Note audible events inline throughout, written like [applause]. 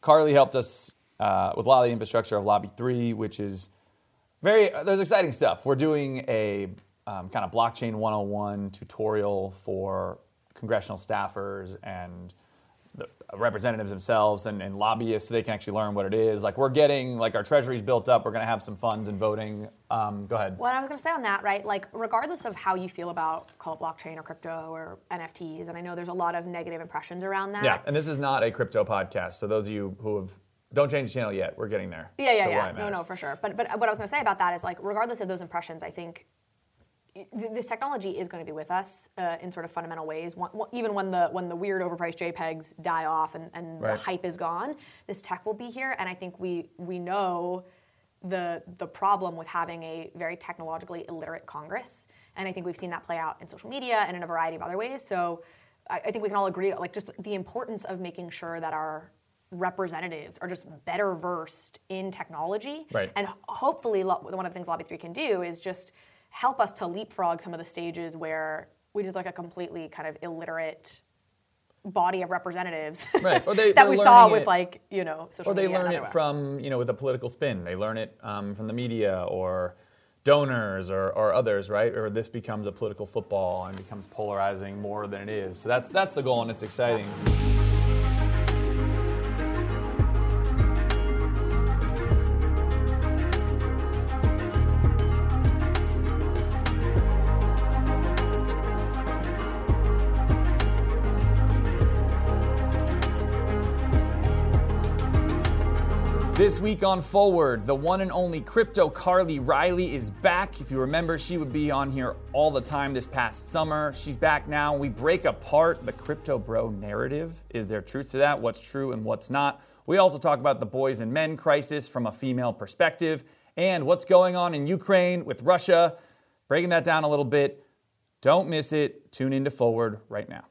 Carly helped us uh, with a lot of the infrastructure of Lobby 3, which is very, there's exciting stuff. We're doing a um, kind of blockchain 101 tutorial for congressional staffers and representatives themselves and, and, lobbyists so they can actually learn what it is. Like we're getting like our treasury's built up. We're going to have some funds and voting. Um, go ahead. What I was going to say on that, right? Like regardless of how you feel about call it blockchain or crypto or NFTs, and I know there's a lot of negative impressions around that. Yeah, and this is not a crypto podcast. So those of you who have don't change the channel yet. We're getting there. Yeah, yeah, yeah. No, no, for sure. But but what I was going to say about that is like regardless of those impressions, I think this technology is going to be with us uh, in sort of fundamental ways. even when the when the weird overpriced JPEGs die off and, and right. the hype is gone, this tech will be here. And I think we we know the the problem with having a very technologically illiterate Congress. And I think we've seen that play out in social media and in a variety of other ways. So I, I think we can all agree, like just the importance of making sure that our representatives are just better versed in technology. Right. And hopefully, one of the things Lobby 3 can do is just help us to leapfrog some of the stages where we just like a completely kind of illiterate body of representatives right. they, [laughs] that we saw with like you know social or they learn it from you know with a political spin. They learn it um, from the media or donors or, or others right? Or this becomes a political football and becomes polarizing more than it is. So that's that's the goal and it's exciting Week on Forward, the one and only crypto Carly Reilly is back. If you remember, she would be on here all the time this past summer. She's back now. We break apart the crypto bro narrative. Is there truth to that? What's true and what's not? We also talk about the boys and men crisis from a female perspective and what's going on in Ukraine with Russia. Breaking that down a little bit. Don't miss it. Tune into Forward right now.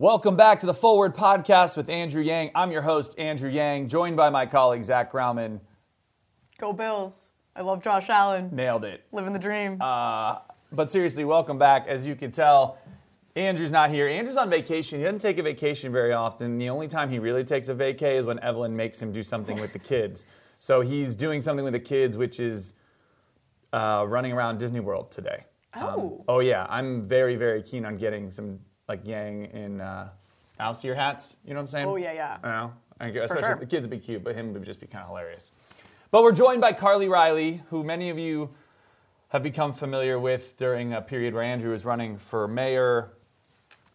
Welcome back to the Forward Podcast with Andrew Yang. I'm your host, Andrew Yang, joined by my colleague, Zach Graumann. Go Bills. I love Josh Allen. Nailed it. Living the dream. Uh, but seriously, welcome back. As you can tell, Andrew's not here. Andrew's on vacation. He doesn't take a vacation very often. The only time he really takes a vacay is when Evelyn makes him do something with the kids. So he's doing something with the kids, which is uh, running around Disney World today. Oh. Um, oh, yeah. I'm very, very keen on getting some like Yang in uh, Mouseer hats. You know what I'm saying? Oh yeah, yeah. I know. I guess, especially sure. the kids would be cute, but him would just be kind of hilarious. But we're joined by Carly Reilly, who many of you have become familiar with during a period where Andrew was running for mayor.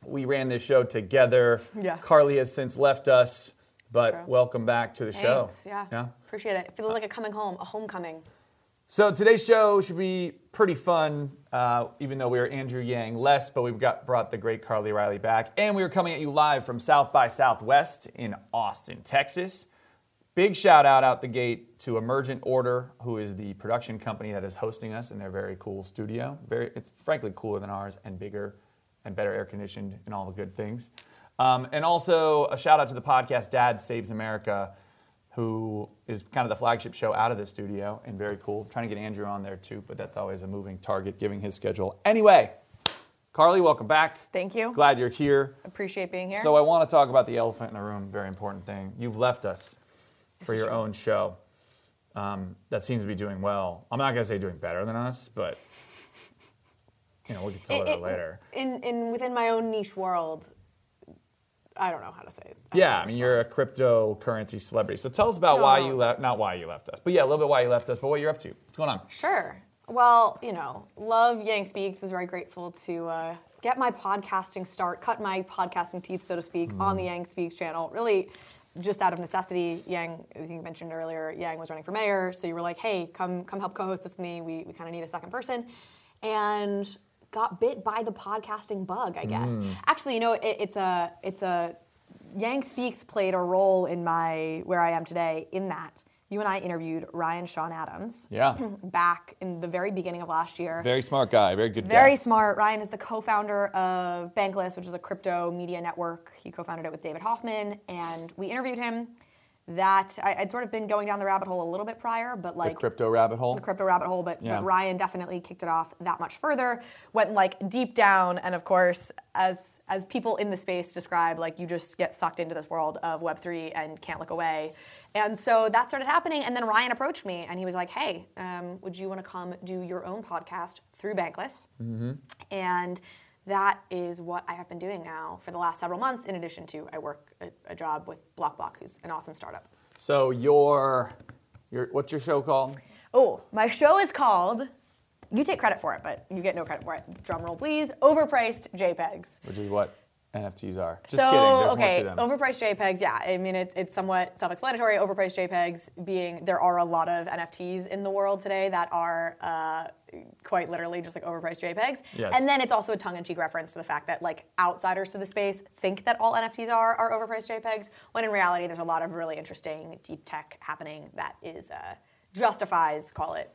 We ran this show together. Yeah. Carly has since left us, but True. welcome back to the Thanks, show. Yeah. yeah. Appreciate it. It feels like a coming home, a homecoming. So today's show should be pretty fun, uh, even though we are Andrew Yang less, but we've got brought the great Carly Reilly back, and we are coming at you live from South by Southwest in Austin, Texas. Big shout out out the gate to Emergent Order, who is the production company that is hosting us in their very cool studio. Very, it's frankly cooler than ours and bigger and better air conditioned and all the good things. Um, and also a shout out to the podcast Dad Saves America who is kind of the flagship show out of the studio and very cool. I'm trying to get Andrew on there too, but that's always a moving target given his schedule. Anyway, Carly, welcome back. Thank you. Glad you're here. Appreciate being here. So I want to talk about the elephant in the room, very important thing. You've left us for your true. own show. Um, that seems to be doing well. I'm not going to say doing better than us, but you know, we can tell it, that later. In, in within my own niche world, I don't know how to say it. I yeah, I mean, you're a cryptocurrency celebrity. So tell us about no. why you left, not why you left us, but yeah, a little bit why you left us, but what you're up to. What's going on? Sure. Well, you know, love Yang Speaks. Was very grateful to uh, get my podcasting start, cut my podcasting teeth, so to speak, mm. on the Yang Speaks channel. Really, just out of necessity. Yang, as you mentioned earlier, Yang was running for mayor, so you were like, "Hey, come come help co-host this with me. We we kind of need a second person," and got bit by the podcasting bug, I guess. Mm. Actually, you know, it, it's a it's a Yang Speaks played a role in my where I am today in that you and I interviewed Ryan Sean Adams. Yeah. [clears throat] back in the very beginning of last year. Very smart guy, very good very guy. smart. Ryan is the co-founder of Bankless, which is a crypto media network. He co-founded it with David Hoffman, and we interviewed him. That I, I'd sort of been going down the rabbit hole a little bit prior, but like The crypto rabbit hole. the crypto rabbit hole, but, Yeah. but Ryan definitely kicked it off that much further. Went like deep down, and of course, as as people in the space describe, like you just get sucked into this world of Web three and can't look away. And so that started happening, and then Ryan approached me, and he was like, "Hey, um, would you want to come do your own podcast through Bankless?" Mm-hmm. And that is what I have been doing now for the last several months. In addition to, I work a, a job with BlockBlock, who's an awesome startup. So your, your what's your show called? Oh, my show is called. You take credit for it, but you get no credit for it. Drum roll, please. Overpriced JPEGs. Which is what NFTs are. Just so kidding. Okay, more to them. overpriced JPEGs. Yeah, I mean it, it's somewhat self-explanatory. Overpriced JPEGs being there are a lot of NFTs in the world today that are uh, quite literally just like overpriced JPEGs. Yes. And then it's also a tongue-in-cheek reference to the fact that like outsiders to the space think that all NFTs are are overpriced JPEGs, when in reality there's a lot of really interesting deep tech happening that is uh, justifies call it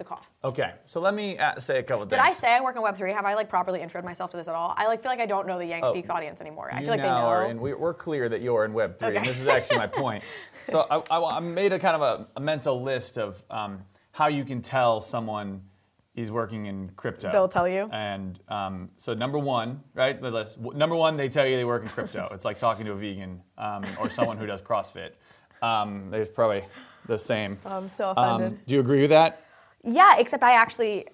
the costs. Okay, so let me uh, say a couple things. Did. I say I work in Web3? Have I like properly introed myself to this at all? I like feel like I don't know the Yang Oh. Speaks audience anymore. I feel like they now know. are in, we, we're clear that you're in Web3, and this is actually my point. [laughs] So I, I, I made a kind of a, a mental list of um, how you can tell someone is working in crypto. They'll tell you? And um, so number one, right? But let's, w- number one, they tell you they work in crypto. it's like talking to a vegan um, or someone who does CrossFit. Um, there's probably the same. I'm so Um, offended. do you agree with that? Yeah, except I actually,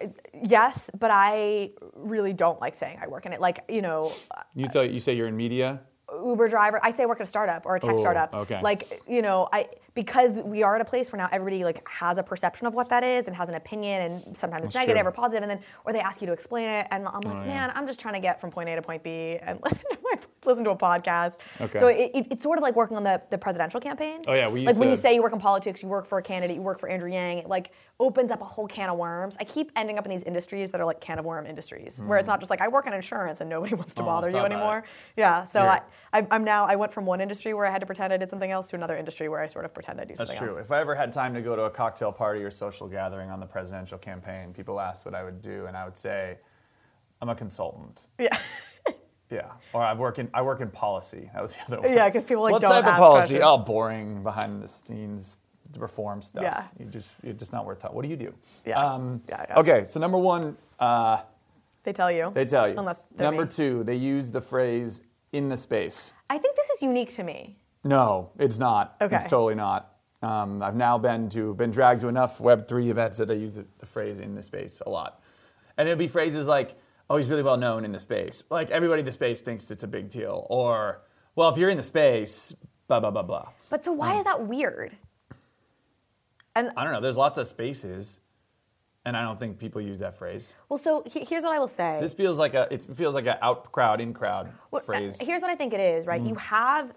yes, but I really don't like saying I work in it. Like, you know, You tell you say you're in media. Uber driver. I say I work at a startup or a tech Oh, startup. okay. Like you know, I because we are at a place where now everybody like has a perception of what that is and has an opinion, and sometimes it's That's negative true. or positive, and then or they ask you to explain it, and I'm oh, like, Oh, yeah. man, I'm just trying to get from point A to point B and [laughs] listen to my listen to a podcast. Okay. So it, it, it's sort of like working on the, the presidential campaign. Oh, yeah, we like used when you say you work in politics, you work for a candidate, you work for Andrew Yang. It like opens up a whole can of worms. I keep ending up in these industries that are like can of worm industries, where it's hmm. not just like I work in insurance and nobody [laughs] wants to Oh, bother you anymore. it. Yeah, so You're- I, I, I'm now. I went from one industry where I had to pretend I did something else to another industry where I sort of pretend I do something else. That's true. else. If I ever had time to go to a cocktail party or social gathering on the presidential campaign, people asked what I would do, and I would say, "I'm a consultant." Yeah, [laughs] Yeah, or I work in I work in policy. That was the other one. Yeah, because people, like, what don't type of policy? questions. Oh, boring, behind the scenes reform stuff. Yeah. you just you're just not worth. Talking. What do you do? Yeah. Um, Yeah, yeah. Okay, so number one, uh, they tell you. they tell you. Unless number me. two, they use the phrase "in the space." I think this is unique to me. No, it's not. Okay. It's totally not. Um, I've now been to been dragged to enough Web three events that they use the, the phrase "in the space" a lot, and it'll be phrases like, "Oh, he's really well known in the space." Like everybody in the space thinks it's a big deal, or, "Well, if you're in the space, blah blah blah blah." But so why is that weird? And I don't know. There's lots of spaces, and I don't think people use that phrase. well, so he- here's what I will say. This feels like a it feels like a out crowd in crowd Well, uh, phrase. Here's what I think it is, right? You have,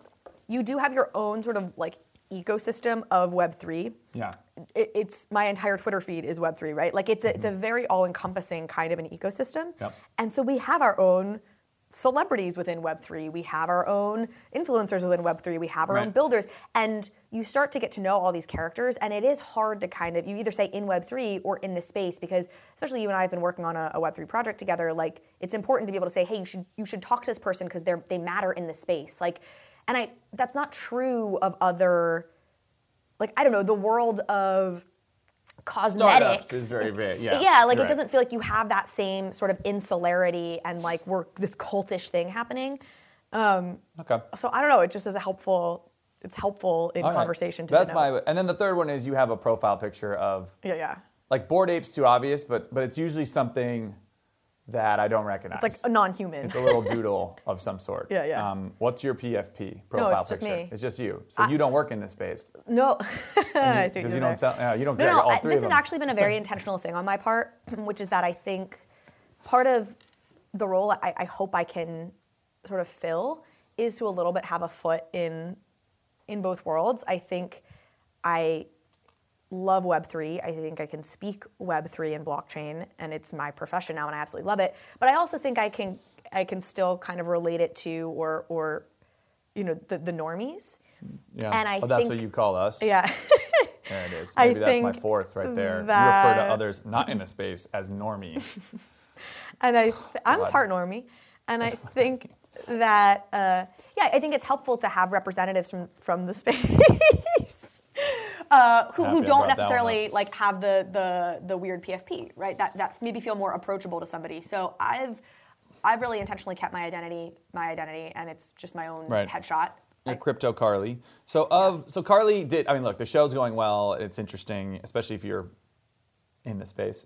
you do have your own sort of like ecosystem of Web three. yeah. It, it's my entire Twitter feed is Web three, right? Like it's a, it's a very all encompassing kind of an ecosystem. Yep. And so we have our own celebrities within Web three. We have our own influencers within Web three. We have our own builders, and you start to get to know all these characters, and it is hard to kind of you either say in Web three or in this space because especially you and I have been working on a, a Web three project together. Like it's important to be able to say, hey, you should you should talk to this person because they're they matter in this space. Like, and I that's not true of other like I don't know the world of cosmetics Startups is very very yeah. yeah like it right. doesn't feel like you have that same sort of insularity and like we're this cultish thing happening um, Okay. so I don't know it just is a helpful it's helpful in All right. conversation to That's my. And then the third one is you have a profile picture of yeah yeah like board apes too obvious, but but it's usually something that I don't recognize. it's like a non-human It's a little [laughs] doodle of some sort. Yeah, yeah. Um, what's your PFP profile no, it's just picture? me. It's just you. So you don't work in this space no [laughs] I because you're you don't. Yeah, you don't No, get no, all I- this has actually been a very intentional thing on my part, [clears throat] which is that I think part of the role I, I hope I can sort of fill is to a little bit have a foot in in both worlds. I think I love Web3. I think I can speak Web3 and blockchain, and it's my profession now, and I absolutely love it. But I also think I can I can still kind of relate it to or or you know the, the normies. yeah. and I oh, that's think- what you call us. Yeah. There it is. [laughs] I Maybe that's my fourth right there. You refer to others not in the space as normie. [laughs] And I, [sighs] I'm God. part normie, and I think that uh, yeah, I think it's helpful to have representatives from from the space. [laughs] Uh, who, who don't brought that one necessarily like have the, the the weird PFP, right? That that maybe feel more approachable to somebody. So I've I've really intentionally kept my identity my identity, and it's just my own Right. headshot. You're Crypto Carly. So of so Carly did. I mean, look, the show's going well. It's interesting, especially if you're in the space.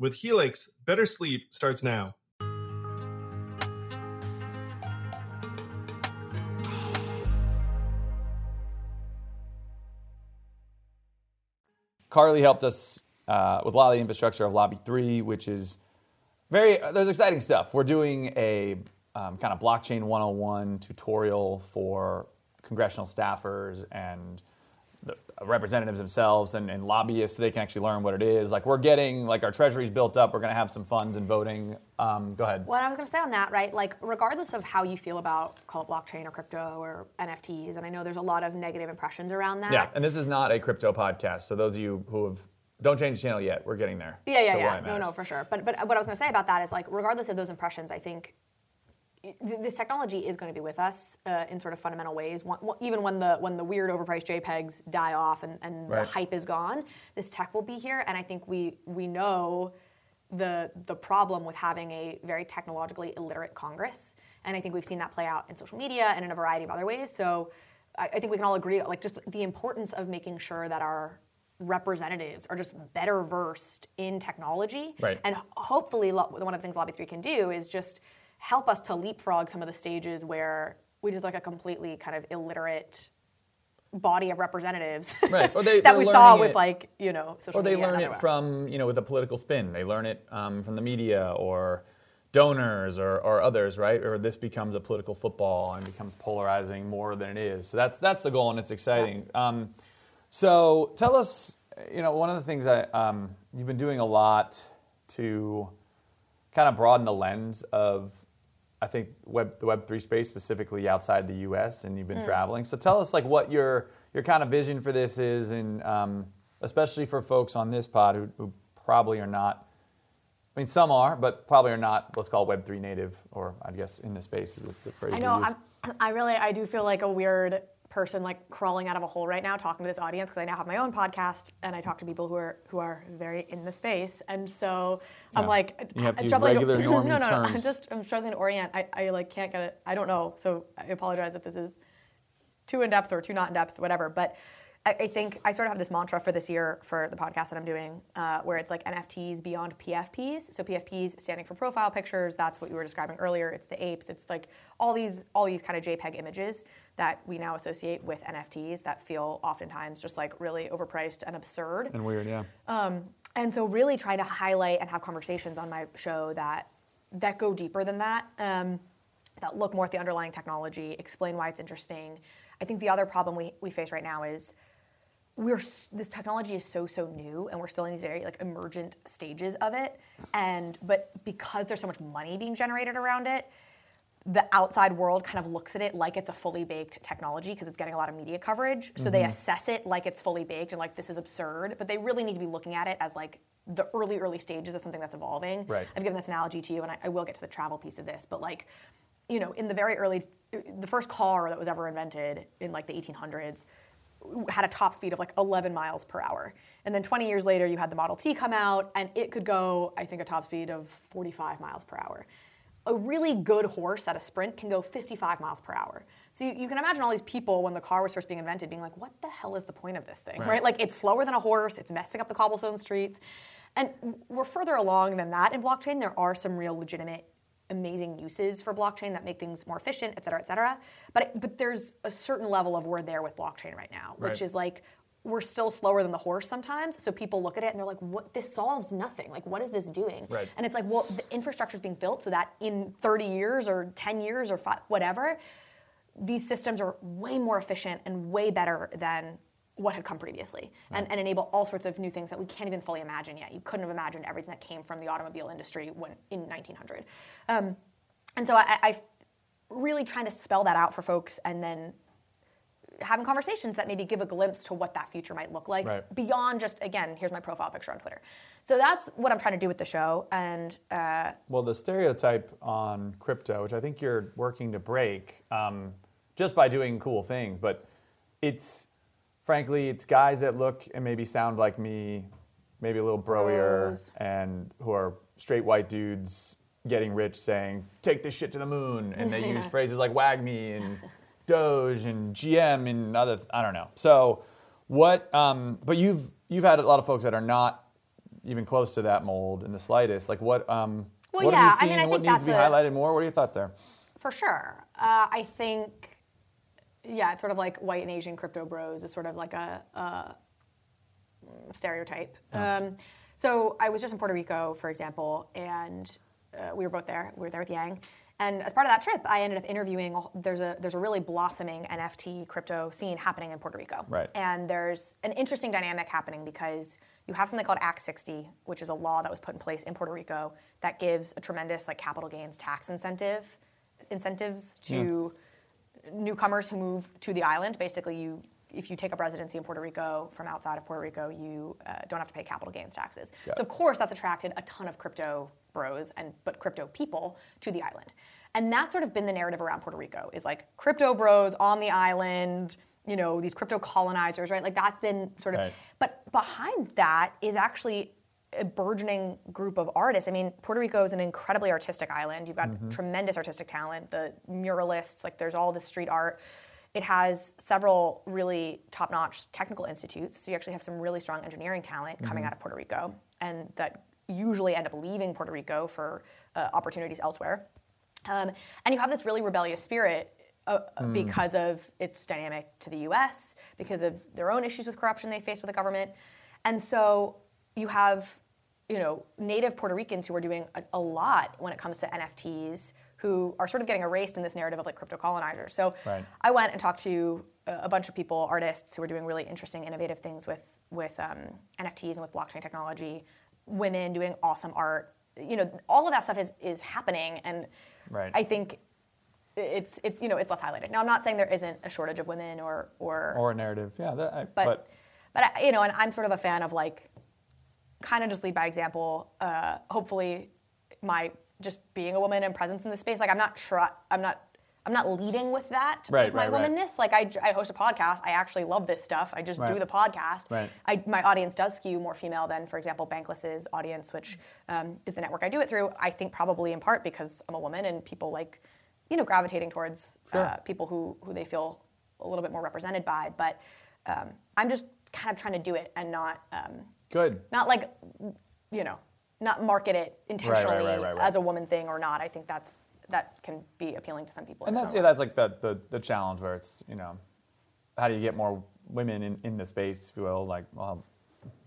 With Helix, better sleep starts now. Carly helped us uh, with a lot of the infrastructure of Lobby 3, which is very, there's exciting stuff. We're doing a um, kind of blockchain 101 tutorial for congressional staffers and the representatives themselves and, and lobbyists so they can actually learn what it is. Like we're getting, like our treasury's built up, we're gonna have some funds and voting. Um, go ahead. What I was going to say on that, right? Like, regardless of how you feel about call it blockchain or crypto or NFTs, and I know there's a lot of negative impressions around that. Yeah, and this is not a crypto podcast. So those of you who have, don't change the channel yet, we're getting there. Yeah, yeah, yeah. No, no, for sure. But but what I was going to say about that is like, regardless of those impressions, I think th- this technology is going to be with us uh, in sort of fundamental ways. One, even when the when the weird overpriced JPEGs die off and, and Right. the hype is gone, this tech will be here. And I think we we know the the problem with having a very technologically illiterate Congress. And I think we've seen that play out in social media and in a variety of other ways. So I, I think we can all agree, like just the importance of making sure that our representatives are just better versed in technology. Right. And hopefully, one of the things Lobby 3 can do is just help us to leapfrog some of the stages where we just like a completely kind of illiterate body of representatives Right. Or [laughs] they- that we saw with it- like, you know, social Or they learn it way. from, you know, with a political spin. They learn it um, from the media or donors or, or others, right? Or this becomes a political football and becomes polarizing more than it is. So that's that's the goal, and it's exciting. Um, so tell us, you know, one of the things I um, you've been doing a lot to kind of broaden the lens of I think web the Web three space specifically outside the U.S. and you've Mm. been traveling. So tell us like what your your kind of vision for this is, and um, especially for folks on this pod who, who probably are not. I mean, some are, but probably are not. Let's call Web three native, or I guess in the space is the, the phrase. I know. I really, I do feel like a weird person, like crawling out of a hole right now, talking to this audience because I now have my own podcast and I talk to people who are who are very in the space, and so I'm like, You have to struggling regular [laughs] no, normie no, no, I'm just, I'm struggling to orient. I, I like can't get it. I don't know. So I apologize if this is too in depth or too not in depth, whatever. But I, I think I sort of have this mantra for this year for the podcast that I'm doing, uh, where it's like NFTs beyond PFPs. So PFPs standing for profile pictures. That's what you were describing earlier. It's the apes. It's like all these all these kind of JPEG images that we now associate with NFTs that feel oftentimes just like really overpriced and absurd. and weird, yeah. And so, really trying to highlight and have conversations on my show that that go deeper than that, um, that look more at the underlying technology, explain why it's interesting. I think the other problem we, we face right now is we're this technology is so so new, and we're still in these very like emergent stages of it. And but because there's so much money being generated around it, the outside world kind of looks at it like it's a fully baked technology because it's getting a lot of media coverage. So Mm-hmm. they assess it like it's fully baked and like this is absurd, but they really need to be looking at it as like the early, early stages of something that's evolving. Right. I've given this analogy to you, and I, I will get to the travel piece of this, but like, you know, in the very early, the first car that was ever invented in like the 1800s had a top speed of like 11 miles per hour. And then 20 years later, you had the Model T come out, and it could go, I think, a top speed of 45 miles per hour. A really good horse at a sprint can go 55 miles per hour. So you, you can imagine all these people when the car was first being invented being like, what the hell is the point of this thing, right? Like, it's slower than a horse, it's messing up the cobblestone streets. And we're further along than that in blockchain. There are some real legitimate amazing uses for blockchain that make things more efficient, et cetera, et cetera. But but there's a certain level of we're there with blockchain right now, which is like we're still slower than the horse sometimes. So people look at it and they're like, "What? This solves nothing. Like, what is this doing?" Right. And it's like, well, the infrastructure is being built so that in 30 years or 10 years or five, whatever, these systems are way more efficient and way better than what had come previously and, and enable all sorts of new things that we can't even fully imagine yet. You couldn't have imagined everything that came from the automobile industry when in 1900. Um, and so I, I really trying to spell that out for folks and then having conversations that maybe give a glimpse to what that future might look like Right. beyond just again here's my profile picture on twitter so that's what i'm trying to do with the show and uh, Well, the stereotype on crypto, which I think you're working to break, um, just by doing cool things, but it's frankly, it's guys that look and maybe sound like me, maybe a little broier, Bros. and who are straight white dudes getting rich, saying "take this shit to the moon," and they use [laughs] phrases like "WAGMI" and "doge" and "GM" and other. I don't know. So, what? Um, but you've you've had a lot of folks that are not even close to that mold in the slightest. Like what? Um, Well, what yeah, have I you seen mean, I and what needs to be a- highlighted more? What are your thoughts there? For sure. Uh, I think, yeah, it's sort of like white and Asian crypto bros is sort of like a, a stereotype. Um, so I was just in Puerto Rico, for example, and uh, we were both there. We were there with Yang. And as part of that trip, I ended up interviewing. There's a there's a really blossoming NFT crypto scene happening in Puerto Rico. Right. And there's an interesting dynamic happening because you have something called Act 60, which is a law that was put in place in Puerto Rico that gives a tremendous like capital gains tax incentive incentives to newcomers who move to the island. Basically, you if you take up residency in Puerto Rico from outside of Puerto Rico, you uh, don't have to pay capital gains taxes. Got so of course that's attracted a ton of crypto bros and but crypto people to the island. And that's sort of been the narrative around Puerto Rico is like crypto bros on the island, you know, these crypto colonizers, right? Like that's been sort of Right. but behind that is actually a burgeoning group of artists. I mean, Puerto Rico is an incredibly artistic island. You've got tremendous artistic talent, the muralists, like there's all this street art. It has several really top-notch technical institutes. So you actually have some really strong engineering talent coming out of Puerto Rico, and that usually end up leaving Puerto Rico for uh, opportunities elsewhere. Um, and you have this really rebellious spirit uh, because of its dynamic to the US, because of their own issues with corruption they face with the government. And so you have, you know, native Puerto Ricans who are doing a, a lot when it comes to NFTs who are sort of getting erased in this narrative of like crypto colonizers. So Right. I went and talked to a bunch of people, artists who are doing really interesting, innovative things with with um, NFTs and with blockchain technology. Women doing awesome art. You know, all of that stuff is is happening, and Right. I think it's it's you know it's less highlighted. Now I'm not saying there isn't a shortage of women or or, Or a narrative? Yeah, that, I, but but, I, you know, and I'm sort of a fan of like kind of just lead by example. Uh, hopefully, my just being a woman and presence in the space. Like I'm not try, I'm not I'm not leading with that Right, with my right, right. womanness. Like I, I host a podcast. I actually love this stuff. I just do the podcast. Right. I, my audience does skew more female than, for example, Bankless's audience, which um, is the network I do it through. I think probably in part because I'm a woman and people like, you know, gravitating towards Sure. uh, people who who they feel a little bit more represented by. But um, I'm just kind of trying to do it and not um, good. not like you know not market it intentionally right, right, right. as a woman thing or not. I think that's that can be appealing to some people. And that's yeah, that's like the, the the challenge where it's you know, how do you get more women in, in the space, if you will? Like, well,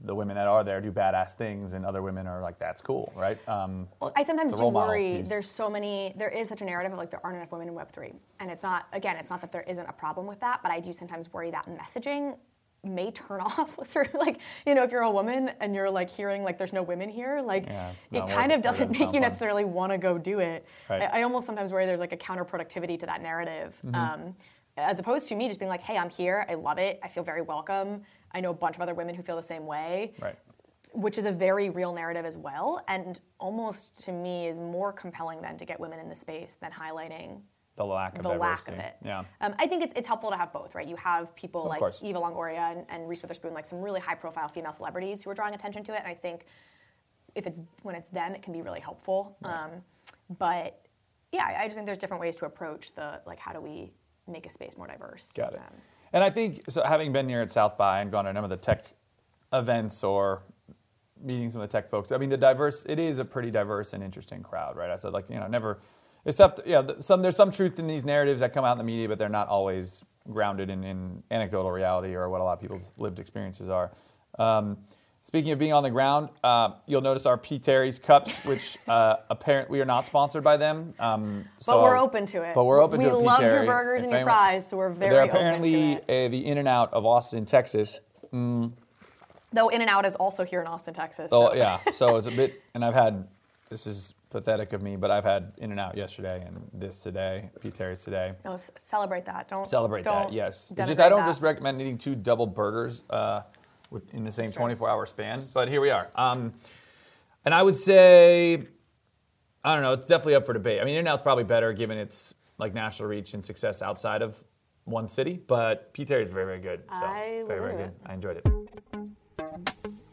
the women that are there do badass things, and other women are like, that's cool, right? Um, Well, I sometimes do worry. There's so many. There is such a narrative of like there aren't enough women in Web three, and it's not. Again, it's not that there isn't a problem with that, but I do sometimes worry that messaging may turn [laughs] off sort of like you know if you're a woman and you're like hearing like there's no women here like Yeah, it kind of doesn't make you fun. necessarily want to go do it Right. I, I almost sometimes worry there's like a counterproductivity to that narrative um, as opposed to me just being like hey i'm here i love it i feel very welcome i know a bunch of other women who feel the same way Right. which is a very real narrative as well and almost to me is more compelling than to get women in the space than highlighting The lack of the lack of it. Yeah. Um, I think it's, it's helpful to have both, right? You have people like course. Eva Longoria and, and Reese Witherspoon, like some really high profile female celebrities who are drawing attention to it. And I think if it's when it's them, it can be really helpful. Um, but yeah, I I just think there's different ways to approach the like how do we make a space more diverse. Got it. Um, And I think so. Having been here at South by and gone to a number of the tech events or meeting some of the tech folks, I mean, the diverse. It is a pretty diverse and interesting crowd, right? I said, like, you know, never. It's tough. To, yeah, some there's some truth in these narratives that come out in the media, but they're not always grounded in, in anecdotal reality or what a lot of people's lived experiences are. Um, speaking of being on the ground, uh, you'll notice our P. Terry's cups, which uh, apparently we are not sponsored by them. Um, but we're open to it. But we're open we to it. P. loved your burgers If and your fries, so we're very They're open to apparently it. uh, the In and Out of Austin, Texas. Though In and Out is also here in Austin, Texas. So so- yeah, so it's a bit, and I've had. This is pathetic of me, but I've had In and Out yesterday and this today, P. Terry's today. No, c- celebrate that. Don't Celebrate don't that, yes. It's just I don't that. just recommend eating two double burgers uh, with, in the same 24-hour span, but here we are. Um, and I would say, I don't know, it's definitely up for debate. I mean, In and Out's probably better given its like national reach and success outside of one city, but P. Terry's very, very good. So I very, very good. it. I enjoyed it.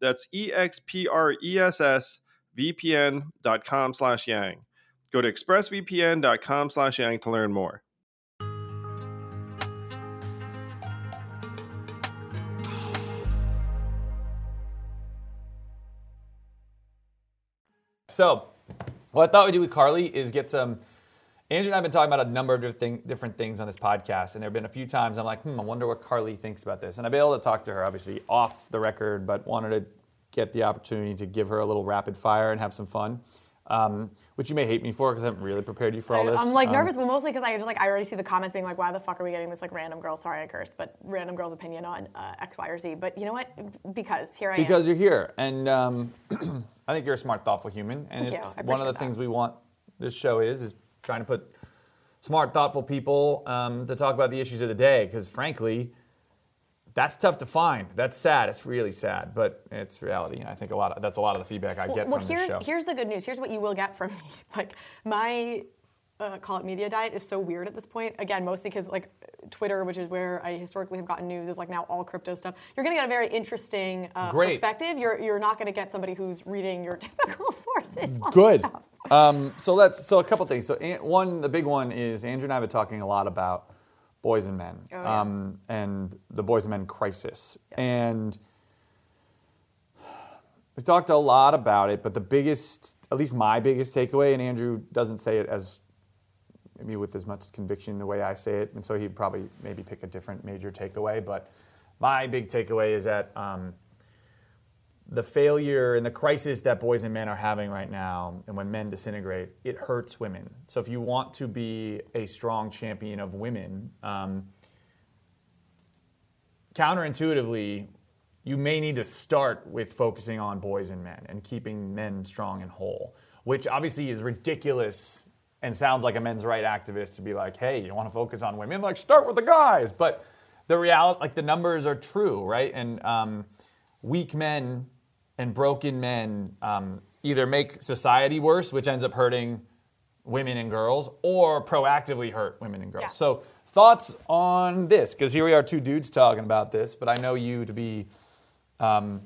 That's E E-X-P-R-E-S-S vpn.com slash yang. Go to expressvpn.com slash yang to learn more. So, what I thought we'd do with Carly is get some. Andrew and I have been talking about a number of different, thing, different things on this podcast, and there have been a few times I'm like, hmm, I wonder what Carly thinks about this. And I've been able to talk to her, obviously, off the record, but wanted to get the opportunity to give her a little rapid fire and have some fun, um, which you may hate me for because I haven't really prepared you for all I- this. I'm like Um, nervous, but mostly because I just like I already see the comments being like, "Why the fuck are we getting this like random girl?" Sorry, I cursed, but random girl's opinion on uh, X, Y, or Z. But you know what? Because here I am. because you're here, and um, [clears throat] I think you're a smart, thoughtful human, and Thank it's one of the appreciate things we want. This show is is trying to put smart, thoughtful people um, to talk about the issues of the day. Because frankly, that's tough to find. That's sad. It's really sad, but it's reality. And I think a lot. Of, that's a lot of the feedback I get well, from here's this show. here's the good news. Here's what you will get from me. [laughs] Like my uh, call it media diet is so weird at this point. Again, mostly because like Twitter, which is where I historically have gotten news, is like now all crypto stuff. You're gonna get a very interesting uh, perspective. You're you're not gonna get somebody who's reading your [laughs] typical sources. Good. stuff. Um, so let's. So a couple things. So one, the big one is Andrew and I have been talking a lot about boys and men, Oh, yeah. um, and the boys and men crisis, and we've talked a lot about it. But the biggest, at least my biggest takeaway, and Andrew doesn't say it as maybe with as much conviction the way I say it, and so he'd probably maybe pick a different major takeaway. But my big takeaway is that um, the failure and the crisis that boys and men are having right now, and when men disintegrate, it hurts women. So if you want to be a strong champion of women, um, counterintuitively, you may need to start with focusing on boys and men and keeping men strong and whole, which obviously is ridiculous and sounds like a men's right activist to be like, hey, you want to focus on women? Like, start with the guys. But the reality, like, the numbers are true, right? And um, weak men and broken men um, either make society worse, which ends up hurting women and girls, or proactively hurt women and girls. Yeah. So, thoughts on this? Because here we are, two dudes talking about this, but I know you to be um,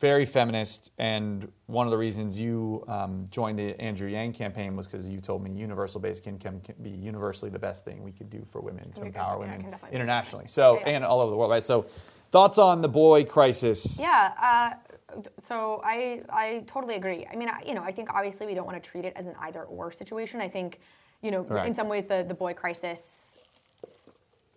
very feminist, and one of the reasons you um, joined the Andrew Yang campaign was because you told me universal basic income can be universally the best thing we could do for women to empower Yeah, women internationally. So Yeah, yeah. and all over the world, right? So, thoughts on the boy crisis? Yeah. Uh, so I I totally agree. I mean, I, you know, I think obviously we don't want to treat it as an either or situation. I think, you know, Correct. in some ways the the boy crisis.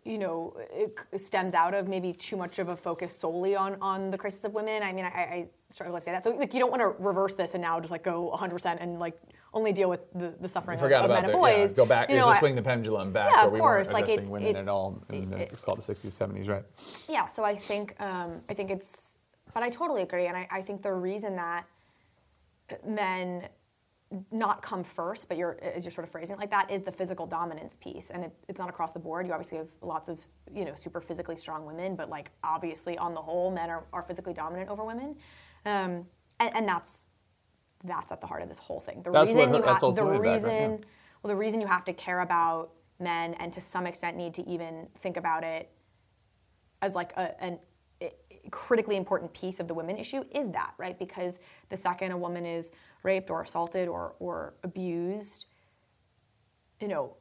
You know, it stems out of maybe too much of a focus solely on on the crisis of women. I mean, I, I struggle to say that. So, like, you don't want to reverse this and now just like go 100% and like only deal with the, the suffering of, of men and boys. yeah, go back. You know, just I- swing the pendulum back Yeah, where of we course, weren't like, addressing it's- women it's- at all. In the, it- it's called the 60s, 70s, right? Yeah, so I think um, I think it's, but I totally agree, and I, I think the reason that men not come first, but you're as you're sort of phrasing it like that, is the physical dominance piece, and it, it's not across the board. You obviously have lots of you know super physically strong women, but like obviously on the whole, men are, are physically dominant over women, um, and, and that's that's at the heart of this whole thing. The That's reason her- you have the back, right? reason Yeah. well the reason you have to care about men and to some extent need to even think about it as like a, an critically important piece of the women issue is that right? Because the second a woman is raped or assaulted or, or abused you know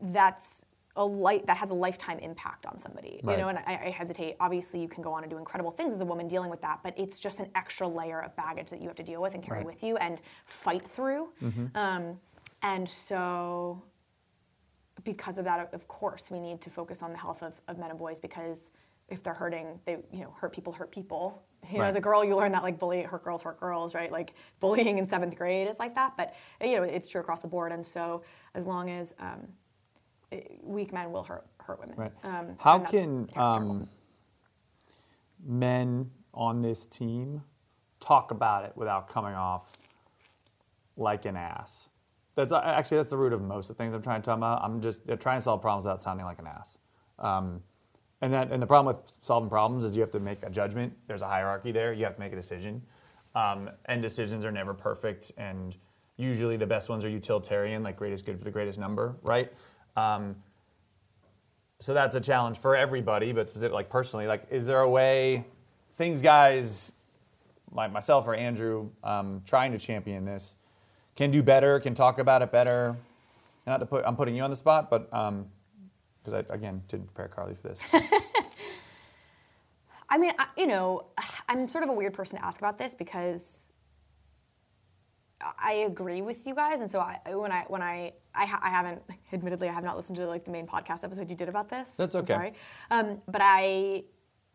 that's a light that has a lifetime impact on somebody Right. you know? And I, I hesitate. Obviously you can go on and do incredible things as a woman dealing with that but it's just an extra layer of baggage that you have to deal with and carry Right. with you and fight through. Um, and so because of that, of course, we need to focus on the health of, of men and boys because if they're hurting, they you know hurt people hurt people. You know, as a girl, you learn that like bullying hurt girls hurt girls, right? Like bullying in seventh grade is like that, but you know it's true across the board. And so as long as um, weak men will hurt hurt women. Right. Um, How can um, men on this team talk about it without coming off like an ass? That's actually that's the root of most of the things I'm trying to talk about. I'm just trying to solve problems without sounding like an ass. Um, and that and the problem with solving problems is you have to make a judgment. There's a hierarchy there. You have to make a decision, um, and decisions are never perfect. And usually the best ones are utilitarian, like greatest good for the greatest number, right? Um, so that's a challenge for everybody, but specific, like personally, like is there a way things guys like myself or Andrew um, trying to champion this can do better, can talk about it better? Not to put I'm putting you on the spot, but because I again didn't prepare Carly for this. [laughs] I mean, I, you know, [sighs] I'm sort of a weird person to ask about this because I agree with you guys, and so I when I when I I, ha- I haven't [laughs] admittedly I have not listened to like the main podcast episode you did about this. That's I'm okay. sorry, um, but I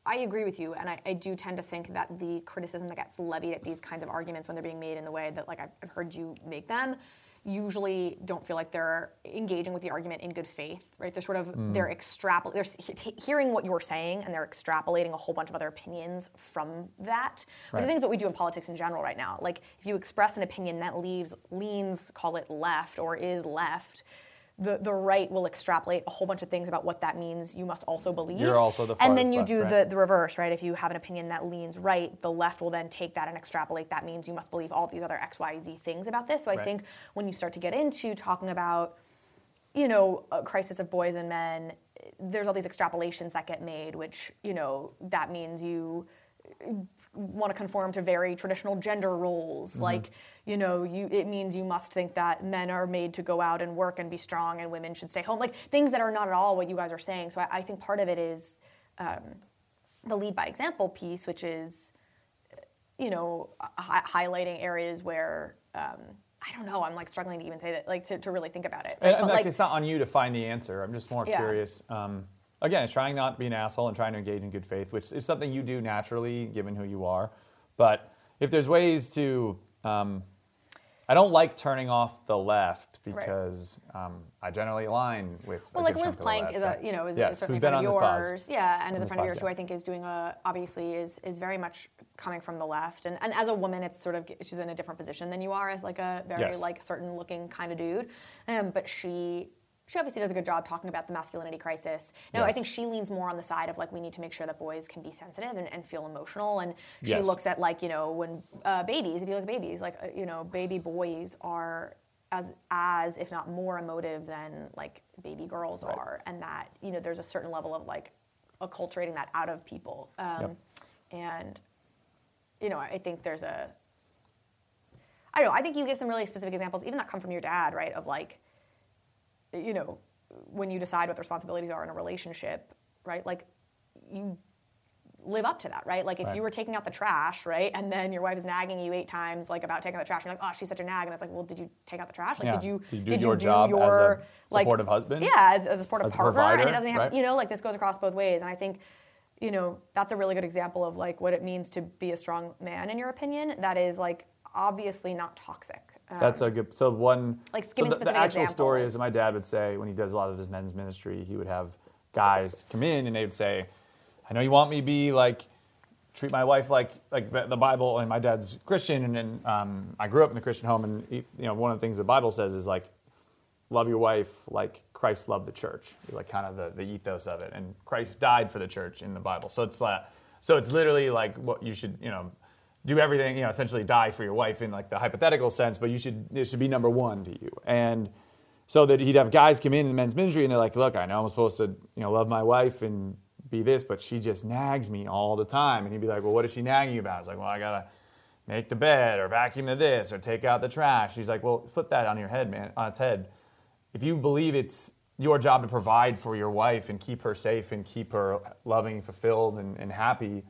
I agree with you, and I, I do tend to think that the criticism that gets levied at these kinds of arguments when they're being made in the way that like I've, I've heard you make them usually don't feel like they're engaging with the argument in good faith, right? They're sort of mm. they're extrapolating, they're he- hearing what you're saying, and they're extrapolating a whole bunch of other opinions from that. Which I Right. think is what we do in politics in general right now. Like if you express an opinion that leaves leans, call it left or is left. The, the right will extrapolate a whole bunch of things about what that means you must also believe. You're also the And then you left, do right? the, the reverse, right? If you have an opinion that leans right, the left will then take that and extrapolate. That means you must believe all these other X, Y, Z things about this. So I Right. think when you start to get into talking about, you know, a crisis of boys and men, there's all these extrapolations that get made, which, you know, that means you want to conform to very traditional gender roles mm-hmm. like you know you it means you must think that men are made to go out and work and be strong and women should stay home like things that are not at all what you guys are saying so i, I think part of it is um, the lead by example piece which is you know hi- highlighting areas where um, I don't know. I'm like struggling to even say that, like to, to really think about it. Like, and like, it's not on you to find the answer. I'm just more Yeah. curious. Um, again, it's trying not to be an asshole and trying to engage in good faith, which is something you do naturally, given who you are. But if there's ways to, um, I don't like turning off the left Right. because um, I generally align with. Well, like Liz chunk of the Plank is a you know is, yes, is certainly been friend of yours, yeah, and is a friend of yours podcast. who I think is doing a obviously is is very much coming from the left, and and as a woman, it's sort of she's in a different position than you are as like a very Yes. like certain looking kind of dude, um, but she. She obviously does a good job talking about the masculinity crisis. No, I think she leans more on the side of like we need to make sure that boys can be sensitive and, and feel emotional. And she Yes. looks at like you know when uh, babies, if you look at babies, like uh, you know baby boys are as as if not more emotive than like baby girls Right. are and that you know there's a certain level of like acculturating that out of people um, Yep. and you know i think there's a i don't know i think you give some really specific examples even that come from your dad right of like you know when you decide what the responsibilities are in a relationship right like you live up to that, right? Like if Right. you were taking out the trash, right, and then your wife is nagging you eight times like about taking out the trash, and you're like, oh, she's such a nag, and it's like, well, did you take out the trash? Like, Yeah. did you Did you do your job as a supportive husband? Yeah, as, as a supportive As partner, and it doesn't have right? to, you know, like this goes across both ways, and I think. You know, that's a really good example of like what it means to be a strong man, in your opinion. That is like obviously not toxic. Um, That's a good. So one, Like, so the, the actual story is my dad would say when he does a lot of his men's ministry, he would have guys come in and they would say, "I know you want me to be like." Treat my wife like like the Bible, and my dad's Christian, and, and um, I grew up in a Christian home, and he- you know one of the things the Bible says is like, love your wife like Christ loved the church, like kind of the, the ethos of it, and Christ died for the church in the Bible. So it's like, so it's literally like what you should, you know, do everything, you know, essentially die for your wife in like the hypothetical sense, but you should it should be number one to you, and so that he'd have guys come in in the men's ministry and they're like, look, I know I'm supposed to, you know, love my wife and be this, but she just nags me all the time, and he'd be like, well, what is she nagging you about? It's like, well, I gotta make the bed or vacuum the this or take out the trash. He's like, well, flip that on your head, man, on its head. If you believe it's your job to provide for your wife and keep her safe and keep her loving, fulfilled, and, and happy,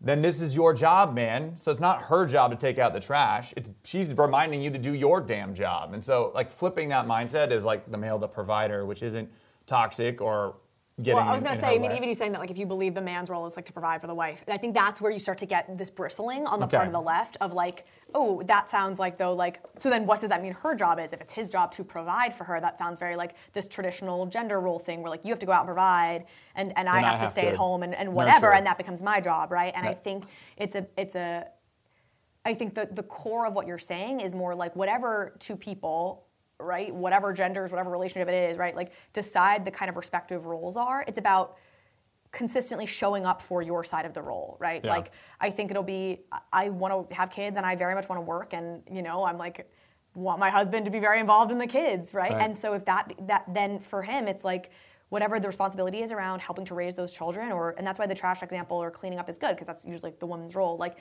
then this is your job, man. So it's not her job to take out the trash. It's she's reminding you to do your damn job. And so like flipping that mindset is like the male the provider, which isn't toxic or. Well, I was gonna say, I mean, way. even you saying that, like, if you believe the man's role is like to provide for the wife, I think that's where you start to get this bristling on the part of the left of like, oh, that sounds like though, like, so then what does that mean her job is? If it's his job to provide for her, that sounds very like this traditional gender role thing where like you have to go out and provide, and and I Then I have to stay to at home and, and whatever, nurture. and that becomes my job, right? And I think it's a it's a I think the, the core of what you're saying is more like whatever two people, right, whatever genders, whatever relationship it is, right, like decide the kind of respective roles are. It's about consistently showing up for your side of the role, right? Yeah. Like I think it'll be I want to have kids and I very much want to work and you know, I'm like want my husband to be very involved in the kids, right? Right. And so if that that then for him it's like whatever the responsibility is around helping to raise those children or and that's why the trash example or cleaning up is good because that's usually the woman's role. Like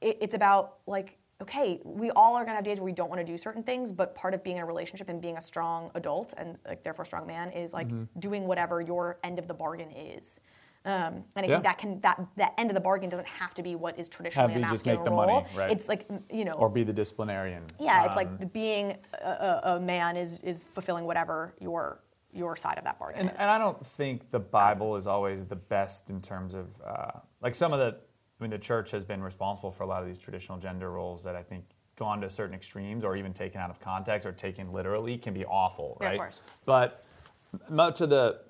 it, it's about like okay we all are going to have days where we don't want to do certain things but part of being in a relationship and being a strong adult and like therefore a strong man is like Mm-hmm. doing whatever your end of the bargain is um, and I Yeah. think that can that that end of the bargain doesn't have to be what is traditionally Have a you just masculine make the role. money, right. It's like you know, or be the disciplinarian. yeah, it's Um, like the being a, a, man is is fulfilling whatever your your side of that bargain And, is. and I don't think the Bible is always the best in terms of uh, like some of the. I mean, the church has been responsible for a lot of these traditional gender roles that I think gone to certain extremes or even taken out of context or taken literally can be awful, Yeah, of right? course. But much of the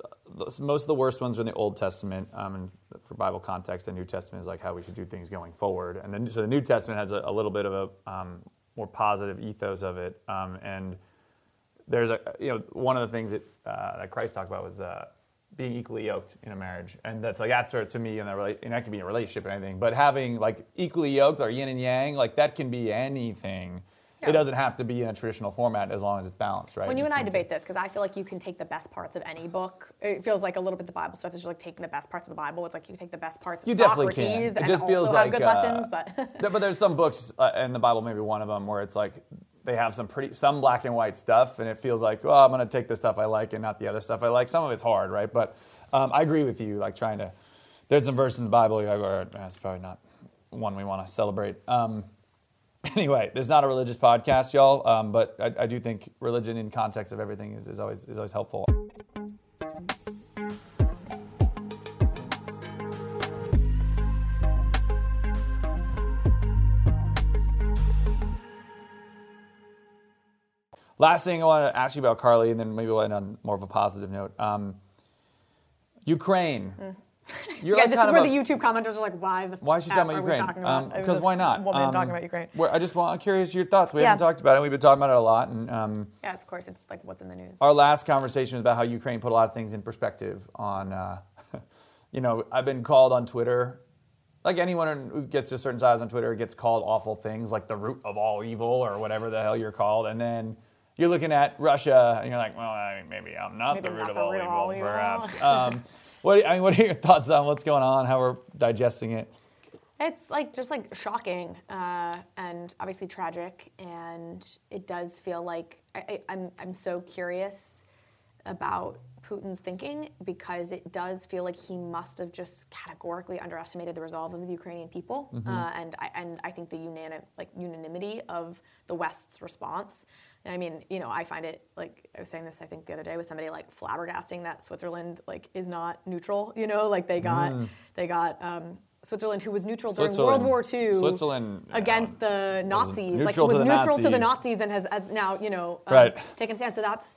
most of the worst ones are in the Old Testament. Um, and for Bible context, the New Testament is like how we should do things going forward. And then so the New Testament has a, a little bit of a um, more positive ethos of it. Um, and there's a you know one of the things that uh, that Christ talked about was uh, being equally yoked in a marriage, and that's like that's sort of to me, and that and that can be a relationship or anything, but having like equally yoked or yin and yang, like that can be anything. Yeah. It doesn't have to be in a traditional format as long as it's balanced, right? when you and I debate this, because I feel like you can take the best parts of any book. It feels like a little bit the Bible stuff is just like taking the best parts of the Bible. It's like you can take the best parts of You definitely Socrates can. It and just feels like good uh, lessons, but [laughs] but there's some books uh, in the Bible, maybe one of them, where it's like they have some pretty some black and white stuff, and it feels like, oh, I'm gonna take the stuff I like and not the other stuff I like. Some of it's hard, right? But um, I agree with you. Like trying to, there's some verses in the Bible all right, that's probably not one we want to celebrate. Um, [laughs] Anyway, this is not a religious podcast, y'all, um, but I, I do think religion in context of everything is, is always is always helpful. Last thing I want to ask you about, Carly, and then maybe we'll end on more of a positive note. Um, Ukraine. You're yeah, like this is where a- the YouTube commenters are like, why the why is she f- talking about Ukraine? talking about- Um, because why not? Woman Um, talking about Ukraine. Where I just want, I'm curious your thoughts. We Yeah. haven't talked about it. We've been talking about it a lot. And um, Yeah, of course, it's like what's in the news. our last conversation was about how Ukraine put a lot of things in perspective. On, uh, [laughs] you know, I've been called on Twitter, like anyone who gets to a certain size on Twitter gets called awful things, like the root of all evil or whatever the hell you're called. And then you're looking at Russia, and you're like, well, I mean, maybe I'm not Maybe the root of the all evil, perhaps. [laughs] um, what I mean, what are your thoughts on what's going on? How we're digesting it? It's like just like shocking uh, and obviously tragic, and it does feel like I, I, I'm I'm so curious about Putin's thinking because it does feel like he must have just categorically underestimated the resolve of the Ukrainian people, uh, and I and I think the unanim, like unanimity of the West's response. I mean, you know, I find it like I was saying this I think the other day with somebody like flabbergasting that Switzerland like is not neutral. You know, like they got they got. Um, Switzerland, who was neutral during World War II, Switzerland, against the Nazis, like neutral was to neutral to the Nazis. Nazis and has, has now you know um, Right. taken a stand. So that's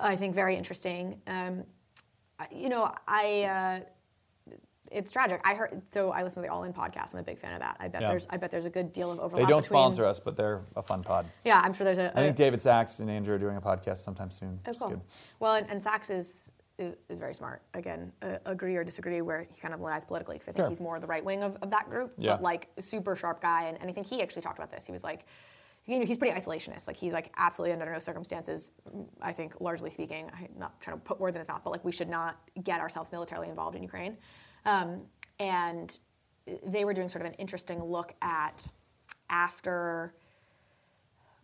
I think very interesting. Um, you know, I uh, it's tragic. I heard so I listen to the All In podcast. I'm a big fan of that. I bet Yeah. there's I bet there's a good deal of overlap. They don't between, sponsor us, but they're a fun pod. Yeah, I'm sure there's a. I think David Sacks and Andrew are doing a podcast sometime soon. Oh, cool. good. Well, and, and Sacks is, is is very smart. Again, uh, agree or disagree where he kind of lies politically because I think Sure. he's more the right wing of, of that group. Yeah. But like super sharp guy, and, and I think he actually talked about this. He was like, you know, he's pretty isolationist. Like he's like absolutely under no circumstances. I think largely speaking, I'm not trying to put words in his mouth, but like we should not get ourselves militarily involved in Ukraine. Um, and they were doing sort of an interesting look at after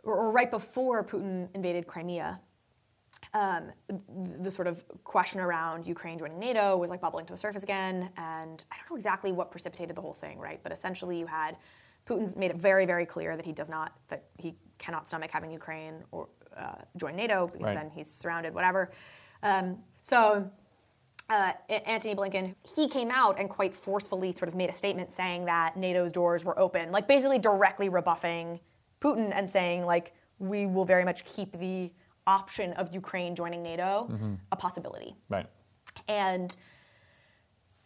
or, or right before Putin invaded Crimea um, the sort of question around Ukraine joining NATO was like bubbling to the surface again, and I don't know exactly what precipitated the whole thing, right? But essentially, you had Putin's made it very, very clear that he does not, that he cannot stomach having Ukraine or uh, join NATO because Right. then he's surrounded, whatever. Um, so. Uh, Antony Blinken, he came out and quite forcefully sort of made a statement saying that NATO's doors were open, like basically directly rebuffing Putin and saying like we will very much keep the option of Ukraine joining NATO a possibility. Right. And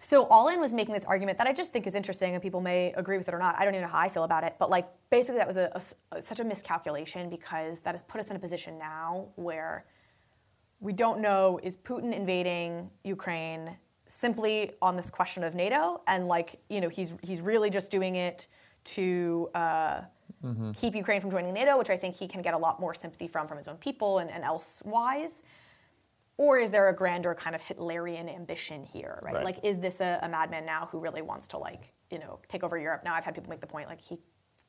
so All In was making this argument that I just think is interesting, and people may agree with it or not. I don't even know how I feel about it, but like basically that was a such a miscalculation because that has put us in a position now where we don't know is Putin invading Ukraine simply on this question of NATO, and like you know he's he's really just doing it to. Uh, Keep Ukraine from joining NATO, which I think he can get a lot more sympathy from from his own people and, and elsewise. Or is there a grander kind of Hitlerian ambition here, right? Right. Like, is this a, a madman now who really wants to like, you know, take over Europe? Now I've had people make the point like he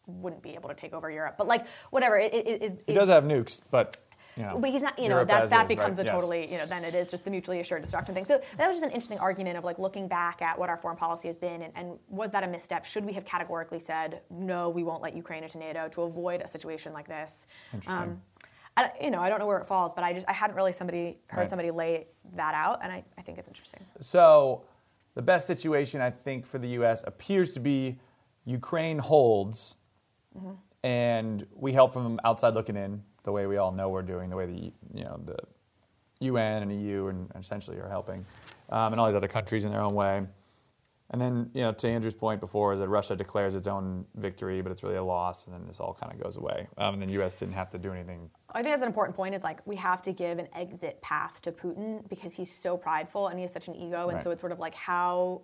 wouldn't be able to take over Europe, but like whatever. It, it, it, is- He does have nukes, but you know. but he's not, you know, that, that becomes right? a Yes. totally, you know, then it is just the mutually assured destruction thing. So that was just an interesting argument of like looking back at what our foreign policy has been and, and was that a misstep? Should we have categorically said, no, we won't let Ukraine into NATO to avoid a situation like this? Um, I, you know, I don't know where it falls, but I just, I hadn't really somebody heard Right. somebody lay that out, and I, I think it's interesting. So, the best situation I think for the U.S. appears to be Ukraine holds, Mm-hmm. and we help from outside looking in, the way we all know we're doing, the way the you know the UN and EU and essentially are helping, um, and all these other countries in their own way. And then, you know, to Andrew's point before, is that Russia declares its own victory, but it's really a loss, and then this all kind of goes away. Um, and then U.S. didn't have to do anything. I think that's an important point. Is like we have to give an exit path to Putin because he's so prideful and he has such an ego, and Right. so it's sort of like how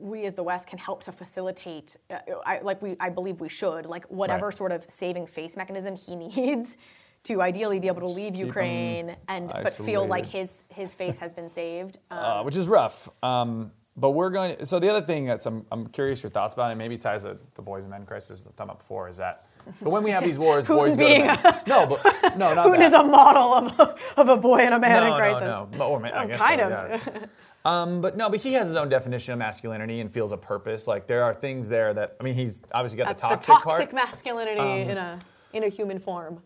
we as the West can help to facilitate, uh, I, like we, I believe we should, like whatever Right. sort of saving face mechanism he [laughs] needs to ideally be able to leave keep Ukraine and but feel like his his face has been saved. Um, uh, which is rough. Um, but we're going. So the other thing that's I'm, I'm curious your thoughts about, it maybe ties to the boys and men crisis I talked about before, is that so when we have these wars, [laughs] boys go to being [laughs] men. No, but no, not Putin that. is a model of a, of a boy and a man no, in crisis. No, no, Or, ma- I Oh, guess kind so, of. yeah. Um, but no, but he has his own definition of masculinity and feels a purpose. Like there are things there that I mean, he's obviously got That's the the toxic, toxic part. masculinity in a in a human form.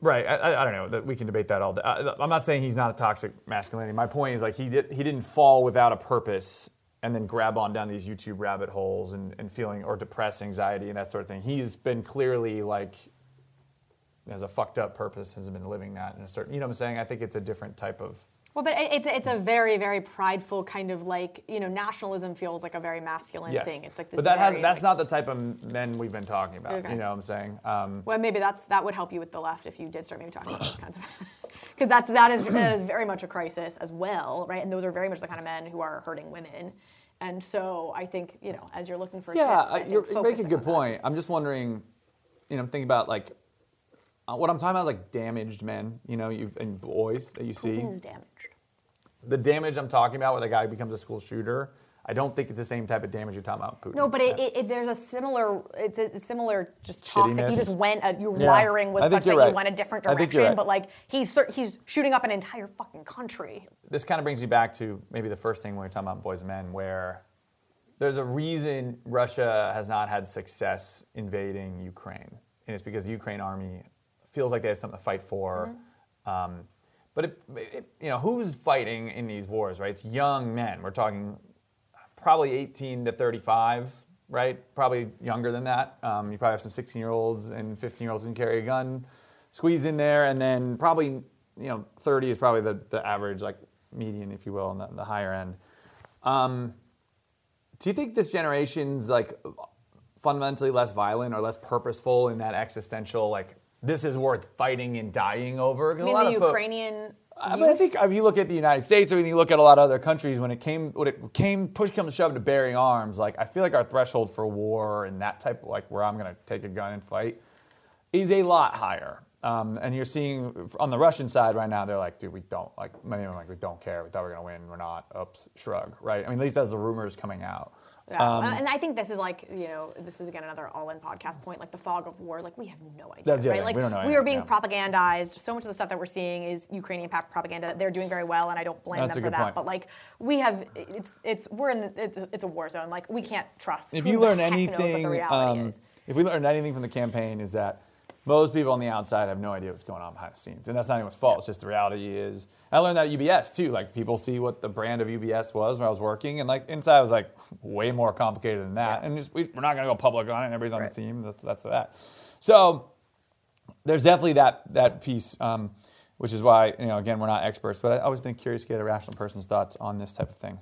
Right. I, I, I don't know. That we can debate that all day. I, I'm not saying he's not a toxic masculinity. My point is like he did he didn't fall without a purpose and then grab on down these YouTube rabbit holes and, and feeling or depressed anxiety and that sort of thing. He's been clearly like has a fucked up purpose, has been living that in a certain you know what I'm saying? I think it's a different type of Well, but it's it's a very very prideful kind of like you know nationalism feels like a very masculine yes. thing. It's like this. but that has that's like- not the type of men we've been talking about. Okay. You know what I'm saying? Um, Well, maybe that's that would help you with the left if you did start maybe talking about those kinds of. Because [laughs] that's that is that is very much a crisis as well, right? And those are very much the kind of men who are hurting women. And so I think you know, as you're looking for Yeah, tips, I I- you're, you make a good that point. I'm just wondering, you know, I'm thinking about like uh, what I'm talking about is like damaged men, you know, you've, and boys that you see. Is damaged. The damage I'm talking about, where the guy becomes a school shooter, I don't think it's the same type of damage you're talking about. Putin. No, but it, it, it, there's a similar, it's a similar just toxic. Shittiness. He just went, a, your Yeah. wiring was such that right. went a different direction. right. But like he's he's shooting up an entire fucking country. this kind of brings me back to maybe the first thing when we were talking about boys and men, where there's a reason Russia has not had success invading Ukraine, and it's because the Ukraine army feels like they have something to fight for. Um, but it, it, you know, who's fighting in these wars, right? It's young men. We're talking probably 18 to 35, right? Probably younger than that. Um, you probably have some 16 year olds and 15 year olds who can carry a gun, squeeze in there, and then probably, you know, 30 is probably the, the average, like median, if you will, on the, the higher end. Um, do you think this generation's like fundamentally less violent or less purposeful in that existential, like, this is worth fighting and dying over? 'Cause I a mean, lot the Ukrainian. I, mean, I think if you look at the United States, I mean, you look at a lot of other countries, when it came, when it came, push comes to shove to bearing arms, like I feel like our threshold for war and that type, of, like where I'm going to take a gun and fight, is a lot higher. Um, and you're seeing on the Russian side right now, they're like, dude, we don't like many of them are like we don't care. We thought we are going to win, we're not. Oops, shrug. Right? I mean, at least that's the rumors coming out. Yeah. Um, and I think this is like, you know, this is again another all-in podcast point, like the fog of war. Like we have no idea, That's- right? Like we we are being yeah. propagandized. So much of the stuff that we're seeing is Ukrainian propaganda. They're doing very well, and I don't blame That's them for that. point. But like we have, it's it's we're in the, it's, it's a war zone. Like we can't trust. if you learn heck knows what the anything, um, if we learned anything from the campaign, is that most people on the outside have no idea what's going on behind the scenes, and that's not anyone's fault. It's just the reality is. I learned that at UBS too. Like people see what the brand of UBS was when I was working, and like inside I was like way more complicated than that. Yeah. And just we, we're not going to go public on it. and Everybody's on Right. the team. That's that's that. So there's definitely that that piece, um, which is why you know again we're not experts, but I always think curious to get a rational person's thoughts on this type of thing.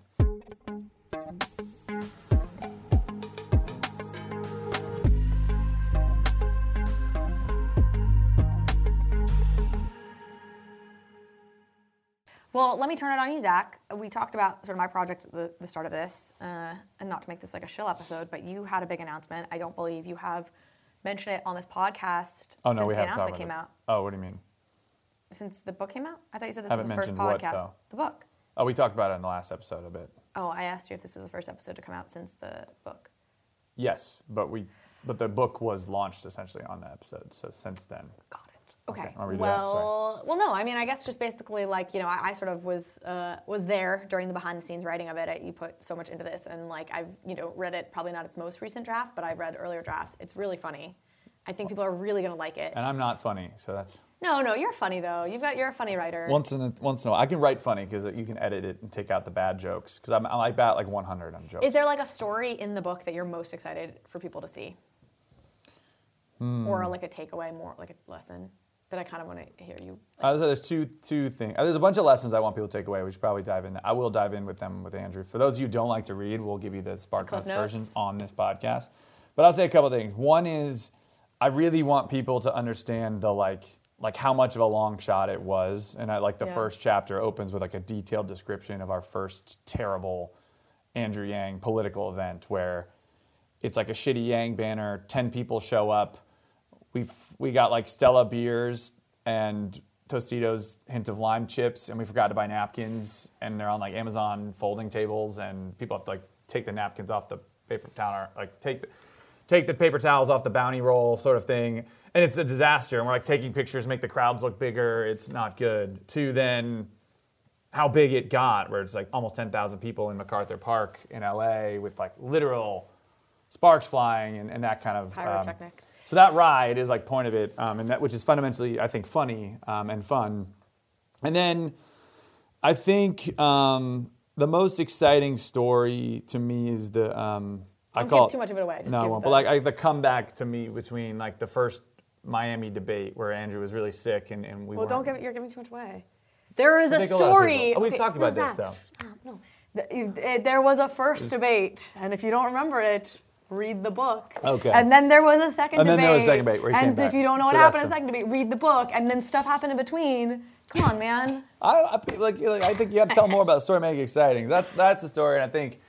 Well, let me turn it on you, Zach. We talked about sort of my projects at the, the start of this, uh, and not to make this like a shill episode, but you had a big announcement. I don't believe you have mentioned it on this podcast Oh no, since we the announcement about came it. out. Oh, what do you mean? Since the book came out? I thought you said this Haven't was the first what, podcast. though? The book. Oh, we talked about it in the last episode a bit. Oh, I asked you if this was the first episode to come out since the book. Yes, but we, but the book was launched essentially on that episode. So since then, it. Okay. Okay, I'll read it out, sorry. well, well, no. I mean, I guess just basically like you know, I, I sort of was uh, was there during the behind the scenes writing of it. I, you put so much into this, and like I've you know read it. Probably not its most recent draft, but I've read earlier drafts. It's really funny. I think people are really gonna like it. and I'm not funny, so that's No, no, you're funny though. You've got you're a funny writer. once in a, once in a while. I can write funny because you can edit it and take out the bad jokes because I'm I bat like 100 on jokes. Is there like a story in the book that you're most excited for people to see, Hmm. or like a takeaway, more like a lesson that I kind of want to hear you? Uh, so there's two two things. Uh, there's a bunch of lessons I want people to take away. We should probably dive in. I will dive in with them with Andrew. For those of you who don't like to read, we'll give you the Spark Notes version on this podcast. But I'll say a couple things. One is I really want people to understand the like like how much of a long shot it was. And I like the Yeah. first chapter opens with like a detailed description of our first terrible Andrew Yang political event where it's like a shitty Yang banner, 10 people show up. We've we got like Stella beers and Tostitos hint of lime chips, and we forgot to buy napkins, and they're on like Amazon folding tables, and people have to like take the napkins off the paper towel, like take the take the paper towels off the bounty roll, sort of thing, and it's a disaster. And we're like taking pictures, make the crowds look bigger. It's not good. To then how big it got, where it's like almost 10,000 people in MacArthur Park in LA with like literal sparks flying and, and that kind of um, Pyrotechnics. So that ride is like point of it, um, and that which is fundamentally I think funny um, and fun. And then I think um, the most exciting story to me is the um, I Don't call give too much of it away. Just no, I won't. the- But like I, the comeback to me between like the first Miami debate where Andrew was really sick and, and we Well, don't weren't- give it. You're giving too much away. There is a think a story. Oh, we've Okay, talked about no, this, Zach, though. stop, no. There was a first debate, and if you don't remember it, read the book. Okay. And then there was a second And debate. then there was a second debate where he And back. if you don't know what that's happened in the- the second debate, read the book, and then stuff happened in between. Come on, man. [laughs] I, I like, like I think you have to tell more about the story, make it exciting. That's that's the story, and I think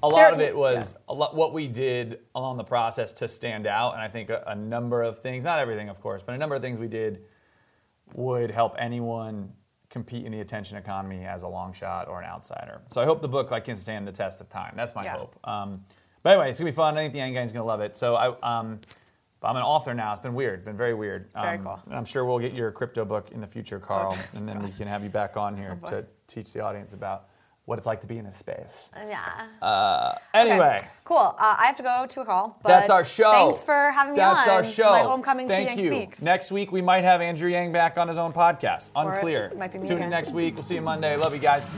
a lot There- of it was a lot what we did along the process to stand out. And I think a, a number of things, not everything, of course, but a number of things we did would help anyone compete in the attention economy as a long shot or an outsider. So I hope the book like can stand the test of time. That's my Yeah. hope. Um, but anyway, it's gonna be fun. I think the Yang Gang's gonna love it. So I. Um, I'm an author now. It's been weird. Been very weird. Very Um, cool. and I'm sure we'll get your crypto book in the future, Carl, and then we can have you back on here boy. to teach the audience about what it's like to be in this space. Yeah. Anyway, Okay, Cool. Uh, I have to go to a call. But that's our show. Thanks for having me That's on. That's our show. My homecoming Thank to Yang you. Speaks. Next week we might have Andrew Yang back on his own podcast. Or it Unclear. might be me Tune in next week. We'll see you Monday. Love you guys.